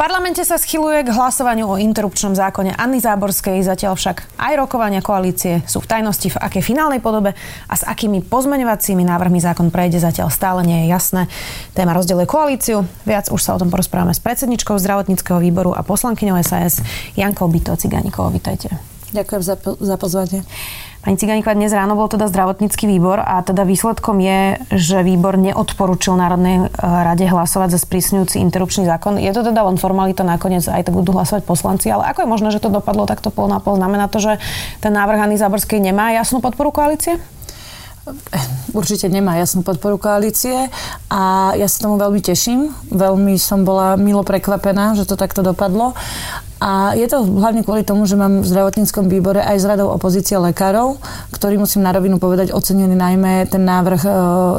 parlamente sa schyluje k hlasovaniu o interrupčnom zákone Anny Záborskej, zatiaľ však aj rokovania koalície sú v tajnosti v akej finálnej podobe a s akými pozmeňovacími návrhmi zákon prejde zatiaľ stále nie je jasné. Téma rozdeluje koalíciu. Viac už sa o tom porozprávame s predsedničkou zdravotníckého výboru a poslankyňou SAS Jankou Bito Ciganíkovou. Vítajte. Ďakujem za, za pozvanie. Pani Ciganíková, dnes ráno bol teda zdravotnícky výbor a teda výsledkom je, že výbor neodporučil Národnej e, rade hlasovať za sprísňujúci interrupčný zákon. Je to teda len formalita, nakoniec aj tak budú hlasovať poslanci, ale ako je možné, že to dopadlo takto pol na pol? Znamená to, že ten návrh Hany Záborskej nemá jasnú podporu koalície? Určite nemá jasnú podporu koalície a ja sa tomu veľmi teším. Veľmi som bola milo prekvapená, že to takto dopadlo a je to hlavne kvôli tomu, že mám v zdravotníckom výbore aj z radou opozície lekárov, ktorí musím na rovinu povedať ocenili najmä ten návrh e,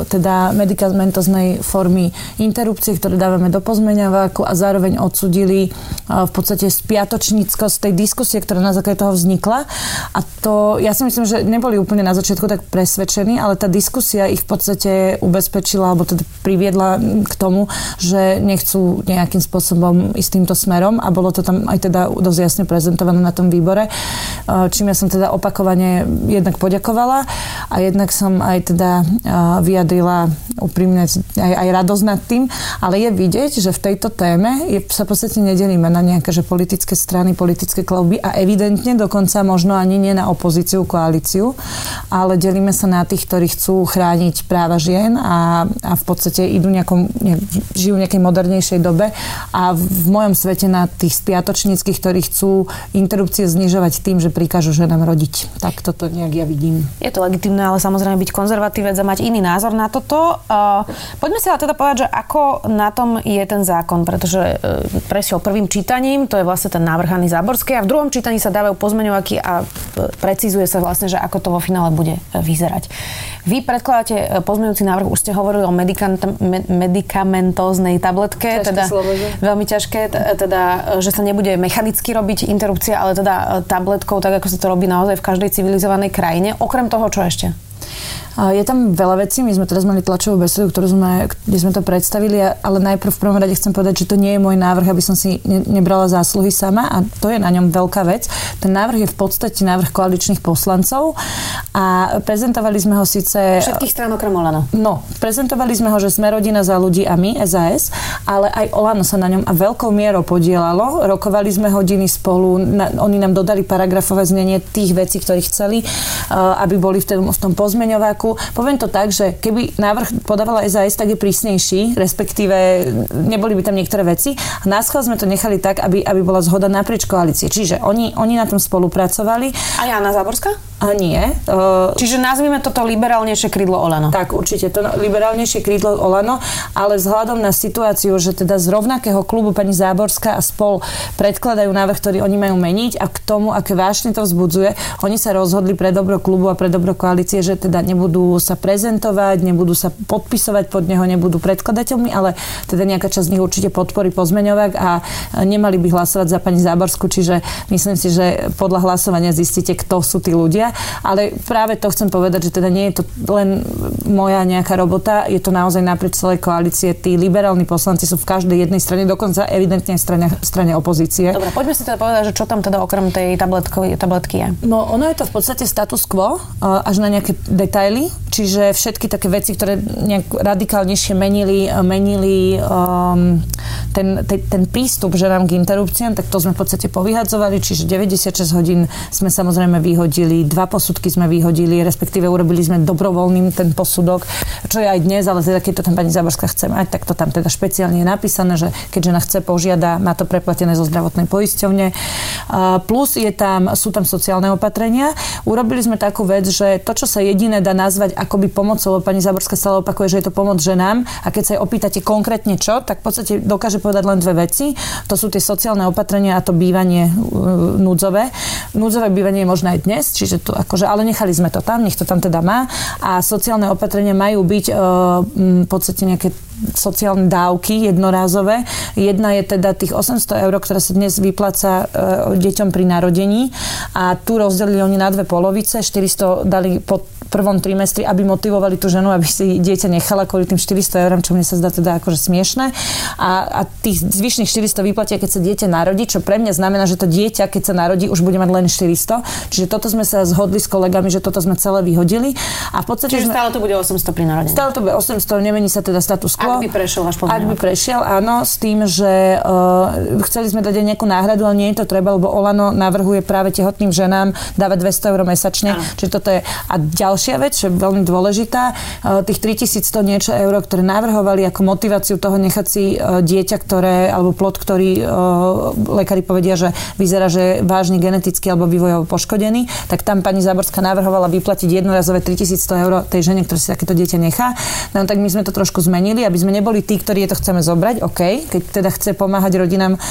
teda medicamentoznej formy interrupcie, ktoré dávame do pozmeňováku a zároveň odsudili e, v podstate spiatočníckosť tej diskusie, ktorá na základe toho vznikla. A to, ja si myslím, že neboli úplne na začiatku tak presvedčení, ale tá diskusia ich v podstate ubezpečila, alebo teda priviedla k tomu, že nechcú nejakým spôsobom ísť týmto smerom a bolo to tam aj teda teda dosť jasne prezentované na tom výbore, čím ja som teda opakovane jednak poďakovala a jednak som aj teda vyjadrila úprimne aj, aj radosť nad tým, ale je vidieť, že v tejto téme je, sa v podstate nedelíme na nejaké že politické strany, politické kluby a evidentne dokonca možno ani nie na opozíciu, koalíciu, ale delíme sa na tých, ktorí chcú chrániť práva žien a, a v podstate idú nejakom, ne, žijú v nejakej modernejšej dobe a v mojom svete na tých spiatočníc politických, ktorí chcú interrupcie znižovať tým, že prikážu ženám rodiť. Tak toto nejak ja vidím. Je to legitimné, ale samozrejme byť konzervatívec a mať iný názor na toto. Uh, poďme si ale teda povedať, že ako na tom je ten zákon, pretože uh, prešiel prvým čítaním, to je vlastne ten návrh Hany Záborskej a v druhom čítaní sa dávajú pozmeňovaky a precizuje sa vlastne, že ako to vo finále bude vyzerať. Vy predkladáte pozmeňujúci návrh, už ste hovorili o medikamentóznej tabletke, ťažké teda slovo, veľmi ťažké, teda, že sa nebude mechanicky robiť interrupcia, ale teda e, tabletkou, tak ako sa to robí naozaj v každej civilizovanej krajine. Okrem toho, čo ešte? Je tam veľa vecí, my sme teraz mali tlačovú besedu, ktorú sme, kde sme to predstavili, ale najprv v prvom rade chcem povedať, že to nie je môj návrh, aby som si ne, nebrala zásluhy sama a to je na ňom veľká vec. Ten návrh je v podstate návrh koaličných poslancov a prezentovali sme ho síce... Všetkých strán okrem Olano. No, prezentovali sme ho, že sme rodina za ľudí a my, SAS, ale aj Olano sa na ňom a veľkou mierou podielalo. Rokovali sme hodiny spolu, na, oni nám dodali paragrafové znenie tých vecí, ktorých chceli, aby boli v tom, v tom Slováku. Poviem to tak, že keby návrh podávala SAS, tak je prísnejší, respektíve neboli by tam niektoré veci. A na sme to nechali tak, aby, aby bola zhoda naprieč koalície. Čiže oni, oni na tom spolupracovali. A Jana Záborská? A nie. Uh, Čiže nazvime toto liberálnejšie krídlo Olano. Tak, určite, to liberálnejšie krídlo Olano, ale vzhľadom na situáciu, že teda z rovnakého klubu pani Záborská a spol predkladajú návrh, ktorý oni majú meniť a k tomu, aké vášne to vzbudzuje, oni sa rozhodli pre dobro klubu a pre dobro koalície, že teda nebudú sa prezentovať, nebudú sa podpisovať pod neho, nebudú predkladateľmi, ale teda nejaká časť z nich určite podporí pozmeňovák a nemali by hlasovať za pani Záborsku, čiže myslím si, že podľa hlasovania zistíte, kto sú tí ľudia ale práve to chcem povedať, že teda nie je to len moja nejaká robota, je to naozaj naprieč celej koalície. Tí liberálni poslanci sú v každej jednej strane, dokonca evidentne v strane, strane opozície. Dobre, poďme si teda povedať, že čo tam teda okrem tej tabletky je. No, ono je to v podstate status quo, až na nejaké detaily, čiže všetky také veci, ktoré nejak radikálnejšie menili, menili um, ten, ten, ten prístup ženám k interrupciám, tak to sme v podstate povyhadzovali, čiže 96 hodín sme samozrejme vyhodili, dva posudky sme vyhodili, respektíve urobili sme dobrovoľným ten posudok, čo je aj dnes, ale teda keď to tam pani Záborská chce mať, tak to tam teda špeciálne je napísané, že keď žena chce, požiada, má to preplatené zo zdravotnej poisťovne. Plus je tam, sú tam sociálne opatrenia. Urobili sme takú vec, že to, čo sa jediné dá nazvať akoby pomocou, pani Záborská stále opakuje, že je to pomoc ženám a keď sa jej opýtate konkrétne čo, tak v podstate dokáže povedať len dve veci. To sú tie sociálne opatrenia a to bývanie uh, núdzové. Núdzové bývanie je možné aj dnes, čiže to akože, ale nechali sme to tam, nech to tam teda má a sociálne opatrenia majú byť uh, v podstate nejaké sociálne dávky jednorázové. Jedna je teda tých 800 eur, ktoré sa dnes vypláca e, deťom pri narodení a tu rozdelili oni na dve polovice, 400 dali po prvom trimestri, aby motivovali tú ženu, aby si dieťa nechala kvôli tým 400 eurám, čo mne sa zdá teda akože smiešne. A, a tých zvyšných 400 vyplatia, keď sa dieťa narodí, čo pre mňa znamená, že to dieťa, keď sa narodí, už bude mať len 400. Čiže toto sme sa zhodli s kolegami, že toto sme celé vyhodili. A v podstate Čiže sme, stále to bude 800 pri narodení. Stále to bude 800, nemení sa teda status quo. Ak by prešiel váš Ak by prešiel, áno, s tým, že uh, chceli sme dať aj nejakú náhradu, ale nie je to treba, lebo Olano navrhuje práve tehotným ženám dávať 200 eur mesačne. Áno. Čiže toto je... A ďalšia vec, čo je veľmi dôležitá, uh, tých 3100 niečo eur, ktoré navrhovali ako motiváciu toho nechať si uh, dieťa, ktoré, alebo plod, ktorý uh, lekári povedia, že vyzerá, že je vážne geneticky alebo vývojovo poškodený, tak tam pani Záborská navrhovala vyplatiť jednorazové 3100 eur tej žene, ktorá si takéto dieťa nechá. No tak my sme to trošku zmenili, aby sme neboli tí, ktorí to chceme zobrať, OK, keď teda chce pomáhať rodinám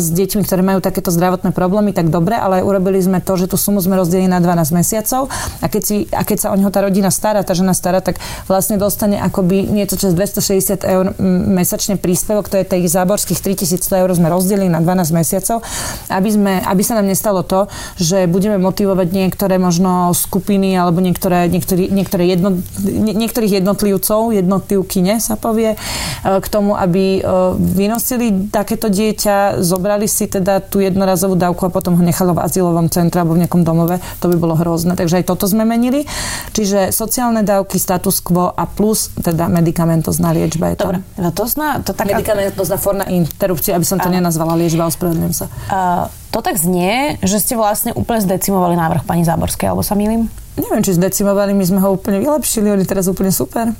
s deťmi, ktoré majú takéto zdravotné problémy, tak dobre, ale urobili sme to, že tú sumu sme rozdelili na 12 mesiacov a keď, si, a keď sa o neho tá rodina stará, tá žena stará, tak vlastne dostane akoby niečo cez 260 eur mesačne príspevok, to je tých záborských 3100 eur sme rozdelili na 12 mesiacov, aby, sme, aby sa nám nestalo to, že budeme motivovať niektoré možno skupiny alebo niektoré, niektorý, niektoré jedno, niektorých jednotlivcov, jednotlivkyne sa povie, e, k tomu, aby e, vynosili takéto dieťa, zobrali si teda tú jednorazovú dávku a potom ho nechalo v azylovom centre alebo v nejakom domove. To by bolo hrozné. Takže aj toto sme menili. Čiže sociálne dávky, status quo a plus teda medicamentozná liečba je. Dobre, no to zná... To tak... Medicamentozná forma interrupcie, aby som to Áno. nenazvala liečba, ospravedlňujem sa. Uh, to tak znie, že ste vlastne úplne zdecimovali návrh pani Záborskej, alebo sa milím? Neviem, či zdecimovali, my sme ho úplne vylepšili, oni teraz úplne super.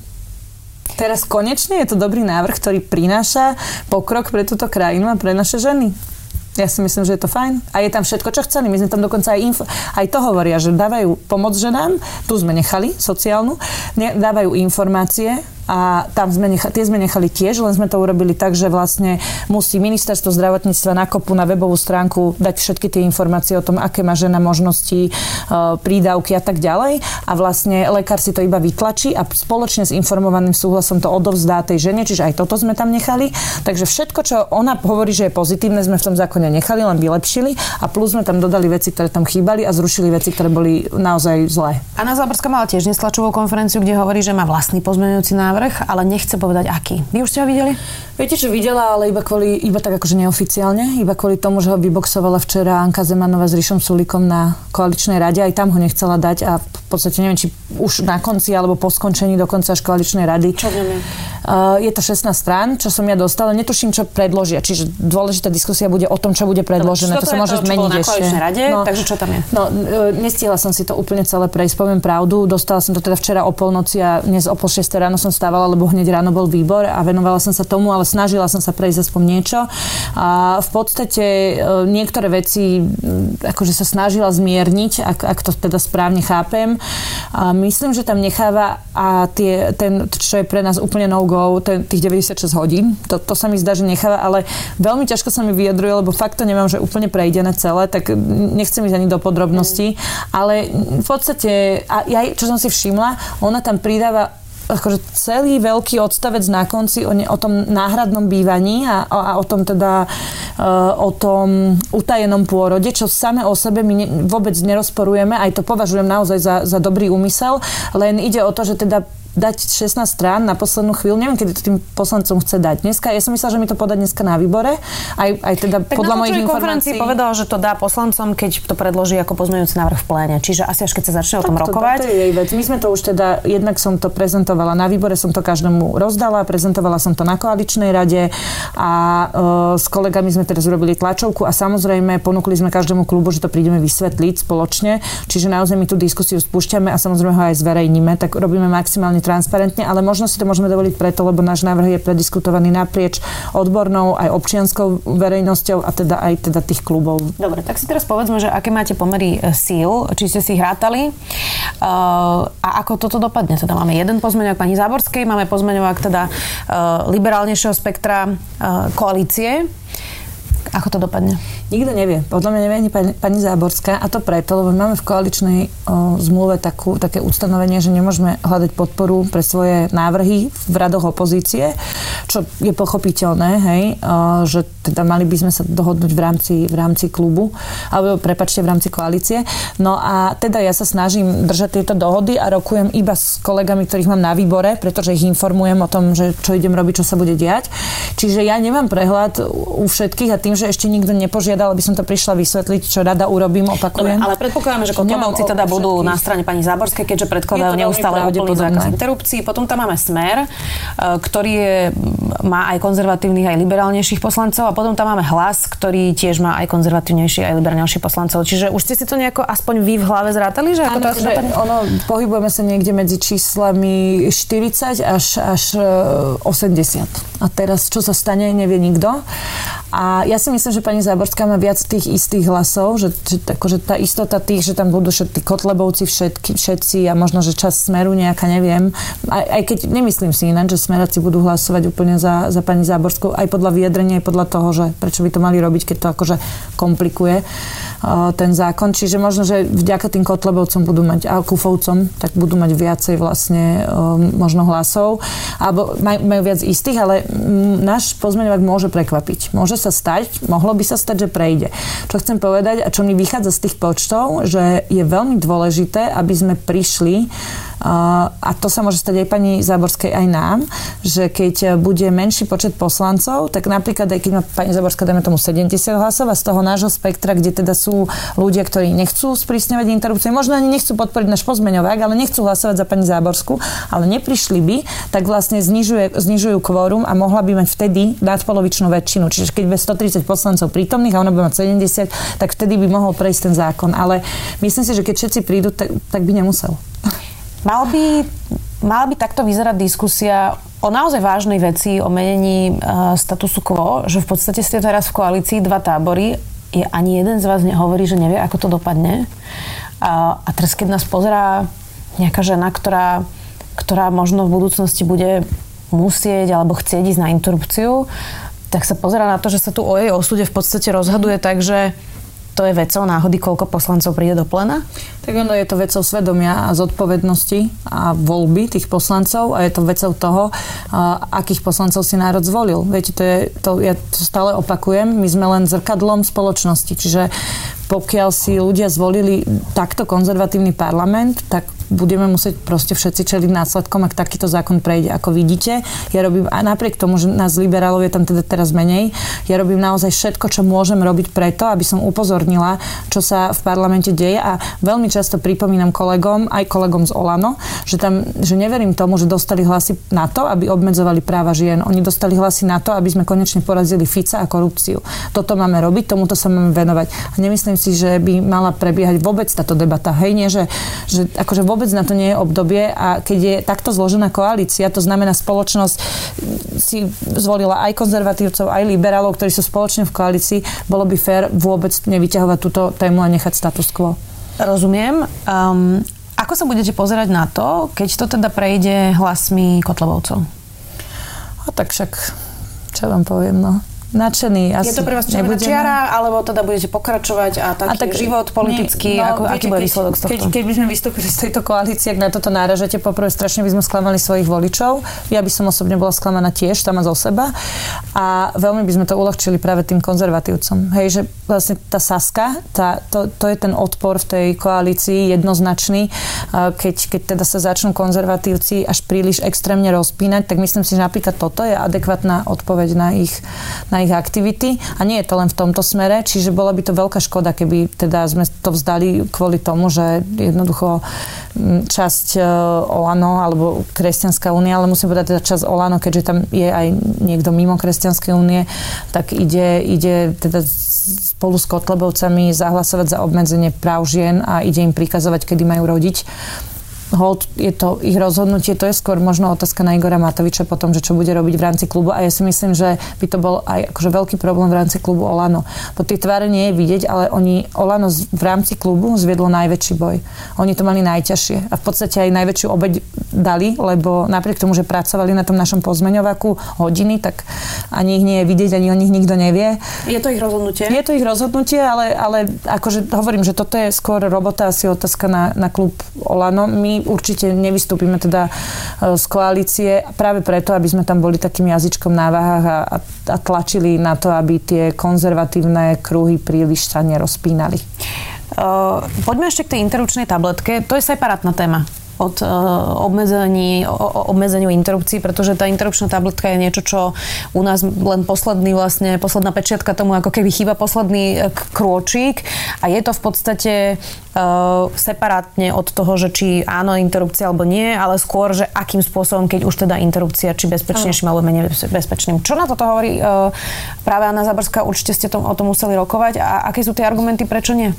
Teraz konečne je to dobrý návrh, ktorý prináša pokrok pre túto krajinu a pre naše ženy. Ja si myslím, že je to fajn. A je tam všetko, čo chceli. My sme tam dokonca aj, info, aj to hovoria, že dávajú pomoc ženám, tu sme nechali sociálnu, ne, dávajú informácie a tam sme nechali, tie sme nechali tiež, len sme to urobili tak, že vlastne musí ministerstvo zdravotníctva na kopu na webovú stránku dať všetky tie informácie o tom, aké má žena možnosti, e, prídavky a tak ďalej a vlastne lekár si to iba vytlačí a spoločne s informovaným súhlasom to odovzdá tej žene, čiže aj toto sme tam nechali. Takže všetko, čo ona hovorí, že je pozitívne, sme v tom zákone nechali, len vylepšili a plus sme tam dodali veci, ktoré tam chýbali a zrušili veci, ktoré boli naozaj zlé. Anna Záborská mala tiež neslačovú konferenciu, kde hovorí, že má vlastný pozmeňujúci návrh návrh, ale nechce povedať aký. Vy už ste ho videli? Viete, čo videla, ale iba, kvôli, iba tak akože neoficiálne, iba kvôli tomu, že ho vyboxovala včera Anka Zemanová s Rišom Sulikom na koaličnej rade, aj tam ho nechcela dať a v podstate neviem, či už na konci alebo po skončení dokonca až koaličnej rady. Čo vieme? Uh, je to 16 strán, čo som ja dostala, netuším, čo predložia, čiže dôležitá diskusia bude o tom, čo bude predložené. to sa môže to, zmeniť na ešte. rade, no, takže čo tam je? No, uh, nestihla som si to úplne celé prejsť, poviem pravdu. Dostala som to teda včera o polnoci a dnes o pol 6 ráno som stávala, lebo hneď ráno bol výbor a venovala som sa tomu, ale snažila som sa prejsť aspoň niečo. A v podstate uh, niektoré veci akože sa snažila zmierniť, ak, ak to teda správne chápem. A myslím, že tam necháva a tie, ten, čo je pre nás úplne no go, ten, tých 96 hodín. To, to sa mi zdá, že necháva, ale veľmi ťažko sa mi vyjadruje, lebo fakt to nemám, že úplne prejdené celé, tak nechcem ísť ani do podrobností. Mm. Ale v podstate, a ja, čo som si všimla, ona tam pridáva akože celý veľký odstavec na konci o, ne, o tom náhradnom bývaní a, a, a o tom teda uh, o tom utajenom pôrode, čo same o sebe my ne, vôbec nerozporujeme, aj to považujem naozaj za, za dobrý úmysel, len ide o to, že teda dať 16 strán na poslednú chvíľu. Neviem, kedy to tým poslancom chce dať. Dneska, ja som myslela, že mi to podá dneska na výbore. Aj, aj teda tak podľa mojich informácií. povedal, že to dá poslancom, keď to predloží ako pozmeňujúci návrh v pléne. Čiže asi až keď sa začne tak o tom to, rokovať. To, je jej vec. My sme to už teda, jednak som to prezentovala na výbore, som to každému rozdala, prezentovala som to na koaličnej rade a uh, s kolegami sme teraz urobili tlačovku a samozrejme ponúkli sme každému klubu, že to prídeme vysvetliť spoločne. Čiže naozaj my tú diskusiu spúšťame a samozrejme ho aj zverejníme, tak robíme maximálne transparentne, ale možno si to môžeme dovoliť preto, lebo náš návrh je prediskutovaný naprieč odbornou aj občianskou verejnosťou a teda aj teda tých klubov. Dobre, tak si teraz povedzme, že aké máte pomery e, síl, či ste si hrátali uh, a ako toto dopadne. Teda máme jeden pozmeňovák pani Záborskej, máme pozmeňovák teda uh, liberálnejšieho spektra koalície. Ako to dopadne? Nikto nevie. Podľa mňa nevie ani pani, pani Záborská a to preto, lebo máme v koaličnej o, zmluve takú, také ustanovenie, že nemôžeme hľadať podporu pre svoje návrhy v radoch opozície, čo je pochopiteľné, hej, o, že teda mali by sme sa dohodnúť v rámci, v rámci klubu, alebo prepačte, v rámci koalície. No a teda ja sa snažím držať tieto dohody a rokujem iba s kolegami, ktorých mám na výbore, pretože ich informujem o tom, že čo idem robiť, čo sa bude diať. Čiže ja nemám prehľad u všetkých a tým, že ešte nikto nepožiada požiadala, aby som to prišla vysvetliť, čo rada urobím, opakujem. Dobre, ale predpokladáme, že Kotlebovci teda budú na strane pani Záborskej, keďže predkladajú neustále úplný zákaz interrupcií. Potom tam máme Smer, e, ktorý je, má aj konzervatívnych, aj liberálnejších poslancov a potom tam máme Hlas, ktorý tiež má aj konzervatívnejších, aj liberálnejších poslancov. Čiže už ste si to nejako aspoň vy v hlave zrátali, že ako to že ono, pohybujeme sa niekde medzi číslami 40 až, až 80. E, a teraz, čo sa stane, nevie nikto. A ja si myslím, že pani Záborská má viac tých istých hlasov, že, že akože tá istota tých, že tam budú všetci kotlebovci všetky, všetci a možno, že čas smeru nejaká, neviem. Aj, aj keď nemyslím si ináč, že smeráci budú hlasovať úplne za, za pani Záborskú, aj podľa vyjadrenia, aj podľa toho, že prečo by to mali robiť, keď to akože komplikuje ten zákon. Čiže možno, že vďaka tým kotlebovcom budú mať, a kufovcom, tak budú mať viacej vlastne uh, možno hlasov. Alebo maj, majú viac istých, ale náš pozmeňovák môže prekvapiť. Môže sa stať, mohlo by sa stať, že prejde. Čo chcem povedať a čo mi vychádza z tých počtov, že je veľmi dôležité, aby sme prišli a to sa môže stať aj pani Záborskej, aj nám, že keď bude menší počet poslancov, tak napríklad aj keď má pani Záborská, dajme tomu 70 hlasov a z toho nášho spektra, kde teda sú ľudia, ktorí nechcú sprísňovať interrupcie, možno ani nechcú podporiť náš pozmeňovák, ale nechcú hlasovať za pani Záborskú, ale neprišli by, tak vlastne znižuje, znižujú kvórum a mohla by mať vtedy nadpolovičnú väčšinu. Čiže keď bude 130 poslancov prítomných a ona by mať 70, tak vtedy by mohol prejsť ten zákon. Ale myslím si, že keď všetci prídu, tak, tak by nemusel. Mal by, mala by takto vyzerať diskusia o naozaj vážnej veci, o menení uh, statusu quo, že v podstate ste teraz v koalícii dva tábory, je ani jeden z vás nehovorí, že nevie, ako to dopadne. A, a teraz, keď nás pozerá nejaká žena, ktorá, ktorá možno v budúcnosti bude musieť alebo chcieť ísť na interrupciu, tak sa pozera na to, že sa tu o jej osude v podstate rozhoduje tak, že to je vecou náhody, koľko poslancov príde do plena? Tak ono je to vecou svedomia a zodpovednosti a voľby tých poslancov a je to vecou toho, akých poslancov si národ zvolil. Viete, to je, to, ja to stále opakujem, my sme len zrkadlom spoločnosti, čiže pokiaľ si ľudia zvolili takto konzervatívny parlament, tak budeme musieť proste všetci čeliť následkom, ak takýto zákon prejde. Ako vidíte, ja robím, a napriek tomu, že nás liberálov je tam teda teraz menej, ja robím naozaj všetko, čo môžem robiť preto, aby som upozornila, čo sa v parlamente deje a veľmi často pripomínam kolegom, aj kolegom z Olano, že tam, že neverím tomu, že dostali hlasy na to, aby obmedzovali práva žien. Oni dostali hlasy na to, aby sme konečne porazili Fica a korupciu. Toto máme robiť, tomuto sa máme venovať. A nemyslím si, že by mala prebiehať vôbec táto debata. Hej, nie, že, že akože vôbec vôbec na to nie je obdobie a keď je takto zložená koalícia, to znamená spoločnosť si zvolila aj konzervatívcov, aj liberálov, ktorí sú spoločne v koalícii, bolo by fér vôbec nevyťahovať túto tému a nechať status quo. Rozumiem. Um, ako sa budete pozerať na to, keď to teda prejde hlasmi Kotlebovcov? A tak však, čo vám poviem, no nadšený. Asi je to pre vás červená čiara, alebo teda budete pokračovať a taký a tak, život politický, no, ako, viete, aký bude výsledok z tohto? Keď, keď by sme vystúpili z tejto koalície, ak na toto náražete, poprvé strašne by sme sklamali svojich voličov. Ja by som osobne bola sklamaná tiež, sama zo seba. A veľmi by sme to uľahčili práve tým konzervatívcom. Hej, že vlastne tá Saska, tá, to, to je ten odpor v tej koalícii jednoznačný. Keď, keď teda sa začnú konzervatívci až príliš extrémne rozpínať, tak myslím si, že napríklad toto je adekvátna odpoveď na ich, na na ich aktivity a nie je to len v tomto smere, čiže bola by to veľká škoda, keby teda sme to vzdali kvôli tomu, že jednoducho časť e, Olano alebo Kresťanská únia, ale musím povedať teda časť Olano, keďže tam je aj niekto mimo Kresťanskej únie, tak ide, ide teda spolu s Kotlebovcami zahlasovať za obmedzenie práv žien a ide im prikazovať, kedy majú rodiť hold, je to ich rozhodnutie, to je skôr možno otázka na Igora Matoviča potom, že čo bude robiť v rámci klubu a ja si myslím, že by to bol aj akože veľký problém v rámci klubu Olano. Po tej tváre nie je vidieť, ale oni, Olano v rámci klubu zviedlo najväčší boj. Oni to mali najťažšie a v podstate aj najväčšiu obeď dali, lebo napriek tomu, že pracovali na tom našom pozmeňovaku hodiny, tak ani ich nie je vidieť, ani o nich nikto nevie. Je to ich rozhodnutie? Je to ich rozhodnutie, ale, ale akože hovorím, že toto je skôr robota, asi otázka na, na klub Olano. My určite nevystúpime teda e, z koalície práve preto, aby sme tam boli takým jazyčkom na váhach a, a tlačili na to, aby tie konzervatívne kruhy príliš sa nerozpínali. Uh, poďme ešte k tej interručnej tabletke. To je separátna téma od uh, obmedzení, obmedzeniu interrupcií, pretože tá interrupčná tabletka je niečo, čo u nás len posledný vlastne, posledná pečiatka tomu ako keby chýba posledný e, krôčik a je to v podstate uh, separátne od toho, že či áno interrupcia alebo nie, ale skôr, že akým spôsobom, keď už teda interrupcia, či bezpečnejším alebo menej bezpečným. Čo na toto hovorí práve Anna Zaborská? Určite ste tom, o tom museli rokovať a aké sú tie argumenty, prečo nie?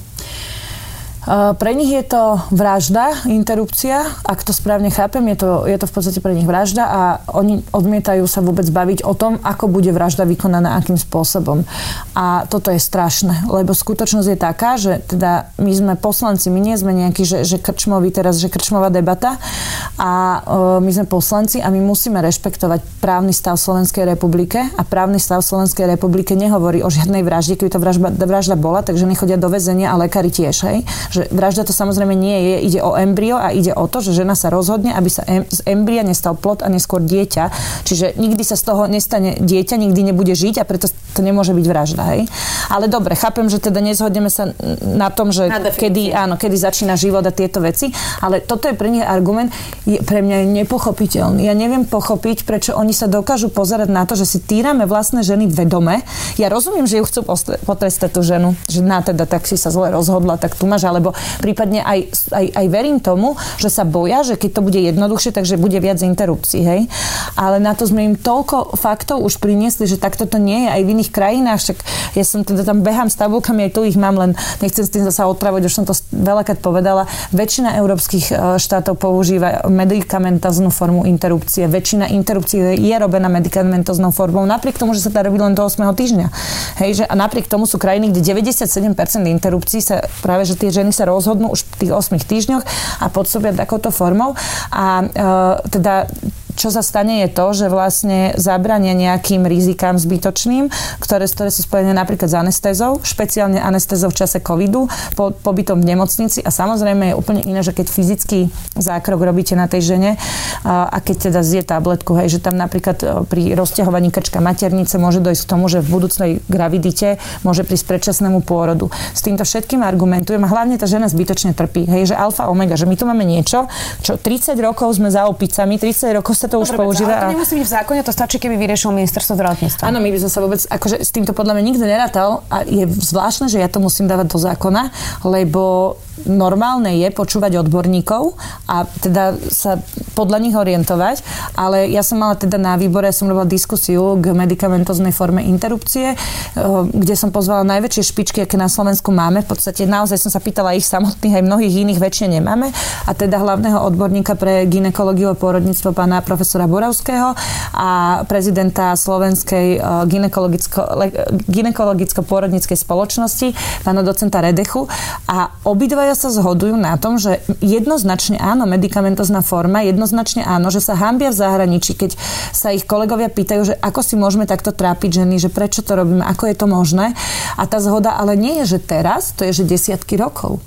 Pre nich je to vražda, interrupcia, ak to správne chápem, je to, je to v podstate pre nich vražda a oni odmietajú sa vôbec baviť o tom, ako bude vražda vykonaná, akým spôsobom. A toto je strašné, lebo skutočnosť je taká, že teda my sme poslanci, my nie sme nejakí, že, že krčmoví teraz, že krčmová debata a uh, my sme poslanci a my musíme rešpektovať právny stav Slovenskej republike a právny stav Slovenskej republike nehovorí o žiadnej vražde, keby to vražda, vražda bola, takže nechodia do väzenia a lekári tiež, hej že vražda to samozrejme nie je, ide o embryo a ide o to, že žena sa rozhodne, aby sa em, z embria nestal plod a neskôr dieťa. Čiže nikdy sa z toho nestane dieťa, nikdy nebude žiť a preto to nemôže byť vražda. Hej? Ale dobre, chápem, že teda nezhodneme sa na tom, že na kedy, áno, kedy začína život a tieto veci, ale toto je pre nich argument, je, pre mňa je nepochopiteľný. Ja neviem pochopiť, prečo oni sa dokážu pozerať na to, že si týrame vlastné ženy vedome. Ja rozumiem, že ju chcú potrestať tú ženu, že na teda tak si sa zle rozhodla, tak tu máš, alebo alebo prípadne aj, aj, aj verím tomu, že sa boja, že keď to bude jednoduchšie, takže bude viac interrupcií, hej. Ale na to sme im toľko faktov už priniesli, že takto to nie je aj v iných krajinách, však ja som teda tam behám s tabulkami, aj tu ich mám, len nechcem s tým zase otravať, už som to veľakrát povedala. Väčšina európskych e, štátov používa medikamentoznú formu interrupcie. Väčšina interrupcií je robená medikamentoznou formou, napriek tomu, že sa to robí len do 8. týždňa. Hej, že, a napriek tomu sú krajiny, kde 97% interrupcií sa práve, že tie ženy sa rozhodnú už v tých 8 týždňoch a podsobia takouto formou. A e, teda čo sa stane je to, že vlastne zabrania nejakým rizikám zbytočným, ktoré, ktoré sú spojené napríklad s anestézou, špeciálne anestézou v čase covidu, po, pobytom v nemocnici a samozrejme je úplne iné, že keď fyzický zákrok robíte na tej žene a, a keď teda zje tabletku, hej, že tam napríklad e, pri rozťahovaní krčka maternice môže dojsť k tomu, že v budúcnej gravidite môže prísť predčasnému pôrodu. S týmto všetkým argumentujem a hlavne tá žena zbytočne trpí. Hej, že alfa omega, že my tu máme niečo, čo 30 rokov sme za opicami, 30 rokov sa sa to už Dobre, používa. Ale to nemusí byť v zákone, to stačí, keby vyriešil ministerstvo zdravotníctva. Áno, my by sme sa vôbec, akože s týmto podľa mňa nikto nerátal a je zvláštne, že ja to musím dávať do zákona, lebo normálne je počúvať odborníkov a teda sa podľa nich orientovať, ale ja som mala teda na výbore, ja som robila diskusiu k medikamentoznej forme interrupcie, eh, kde som pozvala najväčšie špičky, aké na Slovensku máme. V podstate naozaj som sa pýtala ich samotných, aj mnohých iných väčšine nemáme. A teda hlavného odborníka pre ginekológiu a pôrodníctvo pána profesora Boravského a prezidenta Slovenskej eh, ginekologicko-pôrodníckej spoločnosti, pána docenta Redechu. A obidva obaja sa zhodujú na tom, že jednoznačne áno, medicamentozná forma, jednoznačne áno, že sa hambia v zahraničí, keď sa ich kolegovia pýtajú, že ako si môžeme takto trápiť ženy, že prečo to robíme, ako je to možné. A tá zhoda ale nie je, že teraz, to je, že desiatky rokov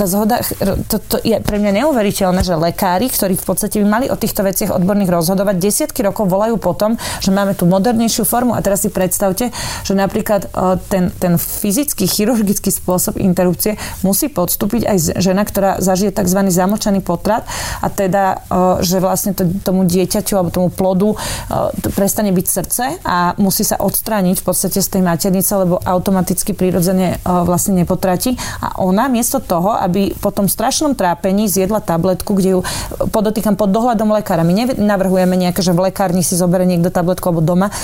tá zhoda, to, to je pre mňa neuveriteľné, že lekári, ktorí v podstate by mali o týchto veciach odborných rozhodovať, desiatky rokov volajú potom, že máme tú modernejšiu formu. A teraz si predstavte, že napríklad e, ten, ten fyzický, chirurgický spôsob interrupcie musí podstúpiť aj žena, ktorá zažije tzv. zamočaný potrat a teda, e, že vlastne to, tomu dieťaťu alebo tomu plodu e, prestane byť srdce a musí sa odstrániť v podstate z tej maternice, lebo automaticky prirodzene vlastne nepotratí. A ona miesto toho, aby aby po tom strašnom trápení zjedla tabletku, kde ju podotýkam pod dohľadom lekára. My nenavrhujeme nejaké, že v lekárni si zoberie niekto tabletku alebo doma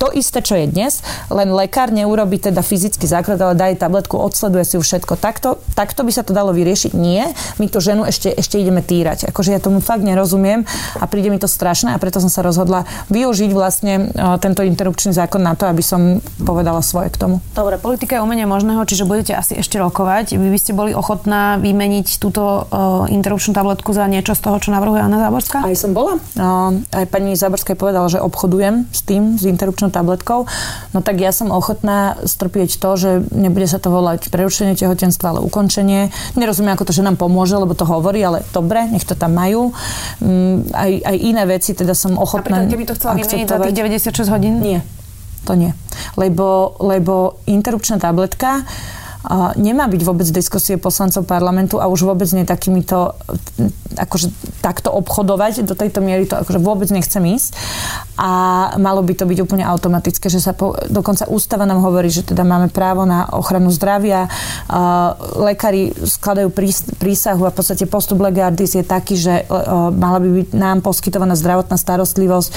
to isté, čo je dnes, len lekár neurobi teda fyzický základ, ale daje tabletku, odsleduje si ju všetko. Takto, takto by sa to dalo vyriešiť. Nie, my tú ženu ešte, ešte ideme týrať. Akože ja tomu fakt nerozumiem a príde mi to strašné a preto som sa rozhodla využiť vlastne uh, tento interrupčný zákon na to, aby som povedala svoje k tomu. Dobre, politika je umenie možného, čiže budete asi ešte rokovať. Vy by ste boli ochotná vymeniť túto uh, interrupčnú tabletku za niečo z toho, čo navrhuje Anna Záborská? Aj som bola. Uh, aj pani Záborská povedala, že obchodujem s tým, s interrupčnou tabletkou. No tak ja som ochotná strpieť to, že nebude sa to volať prerušenie tehotenstva, ale ukončenie. Nerozumiem, ako to, že nám pomôže, lebo to hovorí, ale dobre, nech to tam majú. Mm, aj, aj iné veci, teda som ochotná Napríklad, keby to chcela vymeniť za tých 96 hodín? Nie, to nie. Lebo, lebo interrupčná tabletka nemá byť vôbec diskusie poslancov parlamentu a už vôbec nie takýmito, akože takto obchodovať, do tejto miery to akože vôbec nechcem ísť a malo by to byť úplne automatické, že sa po, dokonca ústava nám hovorí, že teda máme právo na ochranu zdravia, lekári skladajú prísahu a v podstate postup legardis je taký, že mala by byť nám poskytovaná zdravotná starostlivosť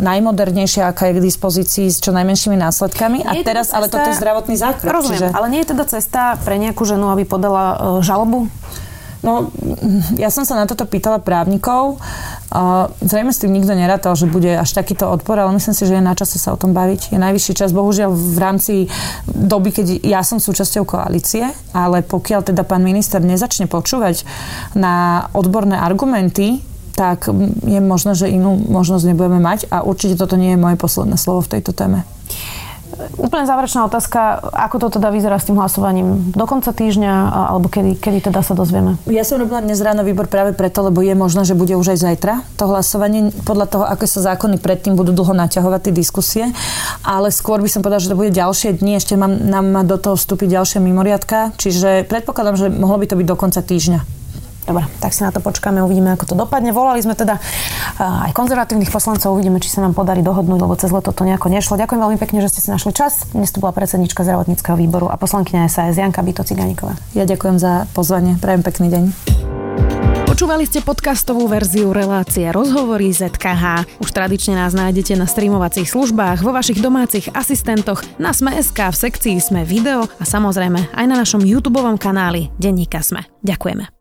najmodernejšia, aká je k dispozícii s čo najmenšími následkami. A teraz, ale toto je zdravotný zákrok. Rozumiem, čiže... ale nie je teda cesta pre nejakú ženu, aby podala uh, žalobu? No, ja som sa na toto pýtala právnikov. Uh, zrejme s tým nikto nerátal, že bude až takýto odpor, ale myslím si, že je na čase sa o tom baviť. Je najvyšší čas, bohužiaľ v rámci doby, keď ja som súčasťou koalície, ale pokiaľ teda pán minister nezačne počúvať na odborné argumenty, tak je možné, že inú možnosť nebudeme mať a určite toto nie je moje posledné slovo v tejto téme. Úplne záverečná otázka, ako to teda vyzerá s tým hlasovaním? Do konca týždňa, alebo kedy, kedy teda sa dozvieme? Ja som robila dnes ráno výbor práve preto, lebo je možné, že bude už aj zajtra to hlasovanie, podľa toho, ako sa zákony predtým budú dlho naťahovať tie diskusie, ale skôr by som povedala, že to bude ďalšie dni, ešte mám, nám do toho vstúpiť ďalšia mimoriadka, čiže predpokladám, že mohlo by to byť do konca týždňa. Dobre, tak si na to počkáme, uvidíme, ako to dopadne. Volali sme teda aj konzervatívnych poslancov, uvidíme, či sa nám podarí dohodnúť, lebo cez leto to nejako nešlo. Ďakujem veľmi pekne, že ste si našli čas. Dnes tu bola predsednička zdravotníckého výboru a poslankyňa SAS Janka Bito Ciganíková. Ja ďakujem za pozvanie. Prajem pekný deň. Počúvali ste podcastovú verziu relácie Rozhovory ZKH. Už tradične nás nájdete na streamovacích službách, vo vašich domácich asistentoch, na Sme.sk, v sekcii Sme video a samozrejme aj na našom YouTube kanáli Denníka Sme. Ďakujeme.